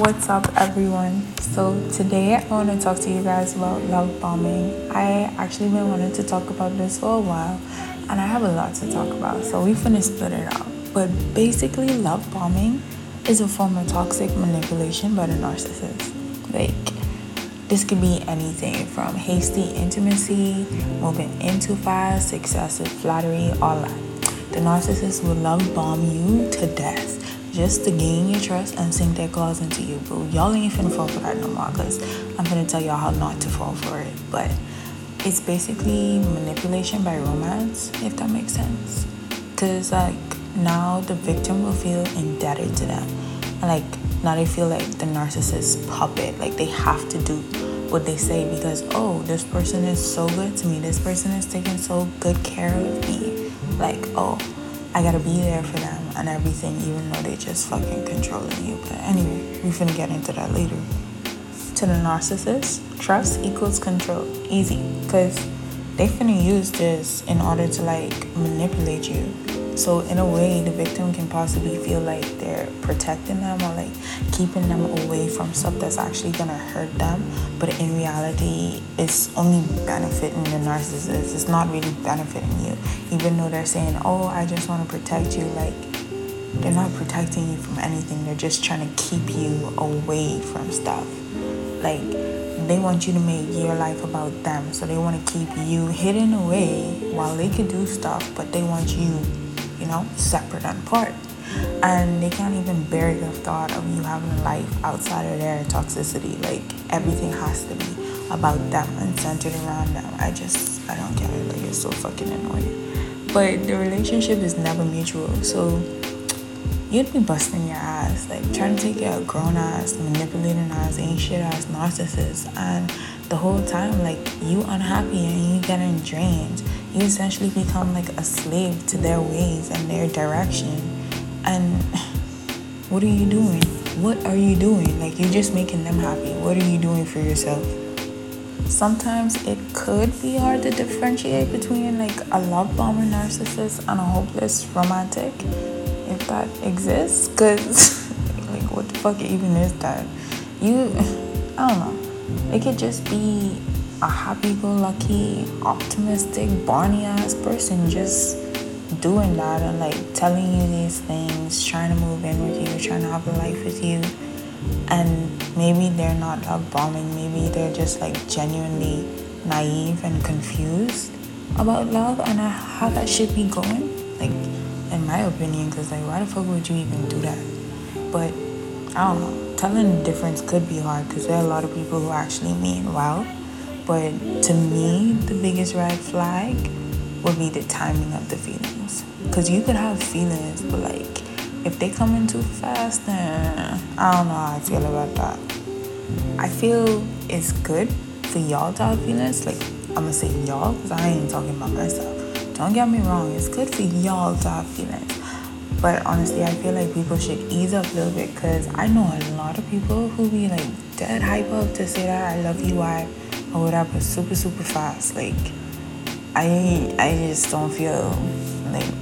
What's up, everyone? So, today I want to talk to you guys about love bombing. I actually been wanting to talk about this for a while, and I have a lot to talk about, so we're gonna split it up. But basically, love bombing is a form of toxic manipulation by the narcissist. Like, this could be anything from hasty intimacy, moving in too fast, excessive flattery, all that. The narcissist will love bomb you to death just to gain your trust and sink their claws into you, bro. Y'all ain't finna fall for that no more, cause I'm gonna tell y'all how not to fall for it. But it's basically manipulation by romance, if that makes sense. Cause like now the victim will feel indebted to them. And, Like now they feel like the narcissist puppet, like they have to do what they say because oh this person is so good to me this person is taking so good care of me like oh i gotta be there for them and everything even though they're just fucking controlling you. But anyway we finna get into that later. To the narcissist trust equals control. Easy. Because they finna use this in order to like manipulate you so in a way, the victim can possibly feel like they're protecting them or like keeping them away from stuff that's actually gonna hurt them. But in reality, it's only benefiting the narcissist. It's not really benefiting you. Even though they're saying, "Oh, I just want to protect you," like they're not protecting you from anything. They're just trying to keep you away from stuff. Like they want you to make your life about them. So they want to keep you hidden away while they could do stuff, but they want you you know, separate and apart. And they can't even bear the thought of you having a life outside of their toxicity. Like everything has to be about them and centered around them. I just, I don't get it. Like it's so fucking annoying. But the relationship is never mutual. So you'd be busting your ass, like trying to take of grown ass, manipulating ass, ain't shit ass narcissist. And the whole time, like you unhappy and you getting drained you essentially become like a slave to their ways and their direction. And what are you doing? What are you doing? Like, you're just making them happy. What are you doing for yourself? Sometimes it could be hard to differentiate between like a love bomber narcissist and a hopeless romantic, if that exists. Because, like, what the fuck even is that? You, I don't know. It could just be a happy go lucky, optimistic, Barney ass person just doing that and like telling you these things, trying to move in with you, trying to have a life with you. And maybe they're not love bombing, maybe they're just like genuinely naive and confused about love and how that should be going. Like, in my opinion, because like, why the fuck would you even do that? But I don't know. Telling the difference could be hard because there are a lot of people who actually mean well but to me, the biggest red flag would be the timing of the feelings. Because you could have feelings, but like if they come in too fast, then I don't know how I feel about that. I feel it's good for y'all to have feelings. Like I'm gonna say y'all, because I ain't talking about myself. Don't get me wrong, it's good for y'all to have feelings. But honestly, I feel like people should ease up a little bit because I know a lot of people who be like dead hype up to say that I love you, why or whatever super super fast like i i just don't feel like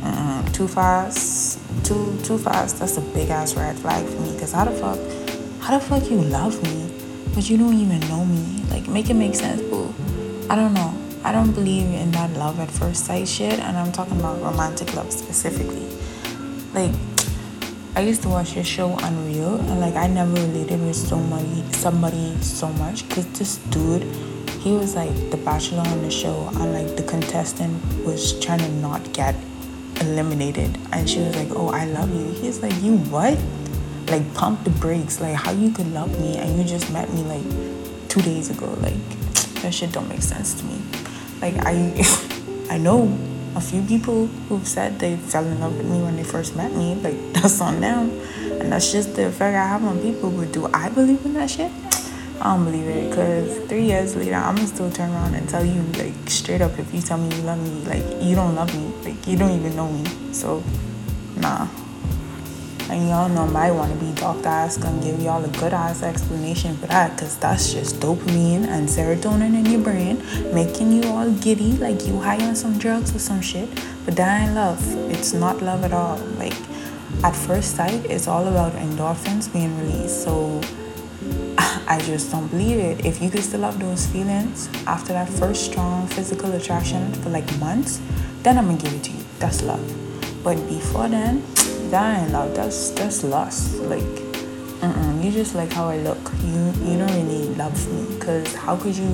too fast too too fast. That's a big ass red flag for me because how the fuck how the fuck you love me but you don't even know me? Like make it make sense boo. I don't know. I don't believe in that love at first sight shit and i'm talking about romantic love specifically. Like I used to watch this show Unreal, and like I never related with somebody, somebody so much, cause this dude he was like the bachelor on the show and like the contestant was trying to not get eliminated. And she was like oh i love you. He's like you what? Like pump the brakes. Like how you could love me and you just met me like two days ago. Like that shit don't make sense to me. Like i i know a few people who've said they fell in love with me when they first met me. Like that's on them. And that's just the effect i have on people but do. I believe in that shit I don't believe it because three years later, I'm gonna still turn around and tell you, like, straight up, if you tell me you love me, like, you don't love me. Like, you don't even know me. So, nah. And y'all know my wannabe doctor ass gonna give y'all a good ass explanation for that because that's just dopamine and serotonin in your brain making you all giddy like you high on some drugs or some shit. But that ain't love. It's not love at all. Like, at first sight, it's all about endorphins being released. So, I just don't believe it. If you can still have those feelings after that first strong physical attraction for like months, then I'm gonna give it to you. That's love. But before then, that ain't love. That's that's lust. Like, mm you just like how I look. You you don't really love me. Cause how could you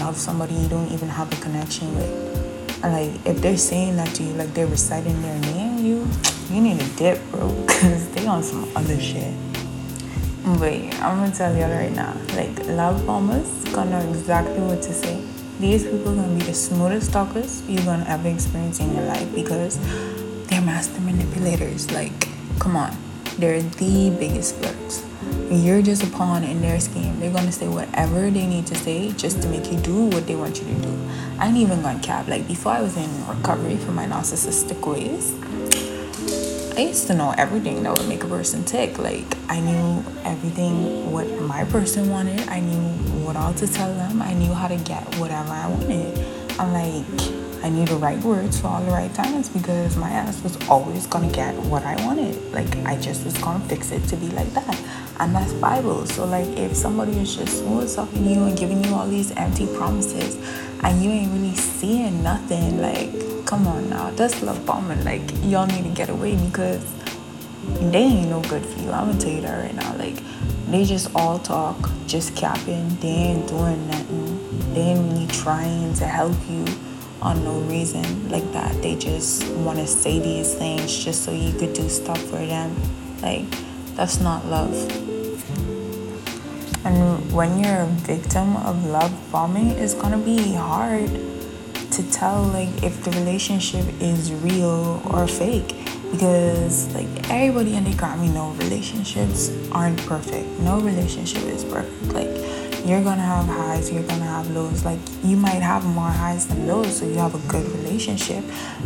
love somebody you don't even have a connection with? And like, if they're saying that to you, like they're reciting their name, you you need a dip, bro. Cause they on some other shit. Wait, I'm gonna tell y'all right now. Like, love bombers gonna know exactly what to say. These people gonna be the smoothest talkers you're gonna ever experience in your life because they're master manipulators. Like, come on, they're the biggest flirts. You're just a pawn in their scheme. They're gonna say whatever they need to say just to make you do what they want you to do. I ain't even gonna cap. Like before, I was in recovery from my narcissistic ways. I used to know everything that would make a person tick. Like I knew everything what my person wanted. I knew what all to tell them. I knew how to get whatever I wanted. I'm like I knew the right words for all the right times because my ass was always gonna get what I wanted. Like I just was gonna fix it to be like that. And that's Bible. So like if somebody is just smooth talking you and giving you all these empty promises and you ain't really seeing nothing, like come on now, that's love bombing. Like y'all need to get away because they ain't no good for you. I'm gonna tell you that right now. Like they just all talk, just capping. They ain't doing nothing. They ain't really trying to help you on no reason like that. They just want to say these things just so you could do stuff for them. Like that's not love. And when you're a victim of love bombing, it's gonna be hard to tell like if the relationship is real or fake. Because like everybody in the economy know relationships aren't perfect. No relationship is perfect. Like you're gonna have highs you're gonna have lows. Like you might have more highs than lows so you have a good relationship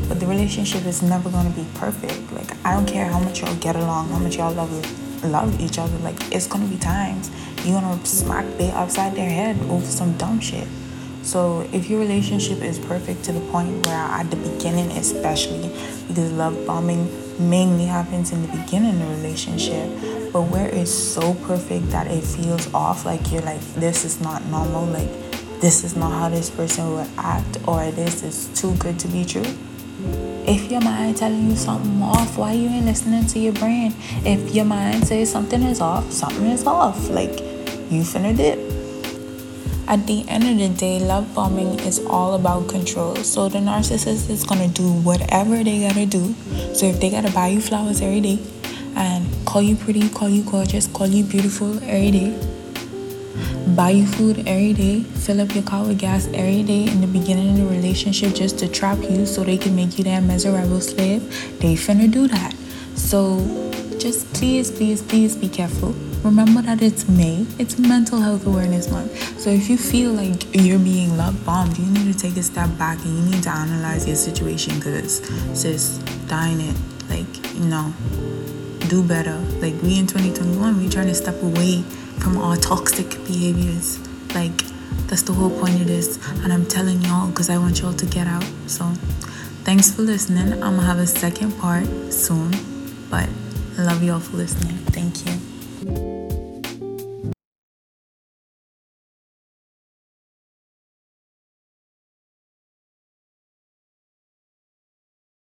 but the relationship is never gonna be perfect. Like i don't care how much y'all get along how much y'all love love each other. Like it's gonna be times you're gonna smack they upside their head over some dumb shit so if your relationship is perfect to the point where at the beginning, especially because love bombing mainly happens in the beginning of the relationship, but where it's so perfect that it feels off, like you're like, this is not normal, like this is not how this person would act, or this is too good to be true. If your mind telling you something off, why you ain't listening to your brain? If your mind says something is off, something is off. Like you finna dip. At the end of the day, love bombing is all about control. So the narcissist is gonna do whatever they gotta do. So if they gotta buy you flowers every day and call you pretty, call you gorgeous, call you beautiful every day, buy you food every day, fill up your car with gas every day in the beginning of the relationship just to trap you so they can make you their miserable slave, they finna do that. So just please, please, please be careful remember that it's May, it's Mental Health Awareness Month. So if you feel like you're being love bombed, you need to take a step back and you need to analyze your situation because, sis, dying it. Like, you know, do better. Like, we in 2021, we're trying to step away from our toxic behaviors. Like, that's the whole point of this. And I'm telling y'all because I want y'all to get out. So, thanks for listening. I'm gonna have a second part soon. But love y'all for listening. Thank you.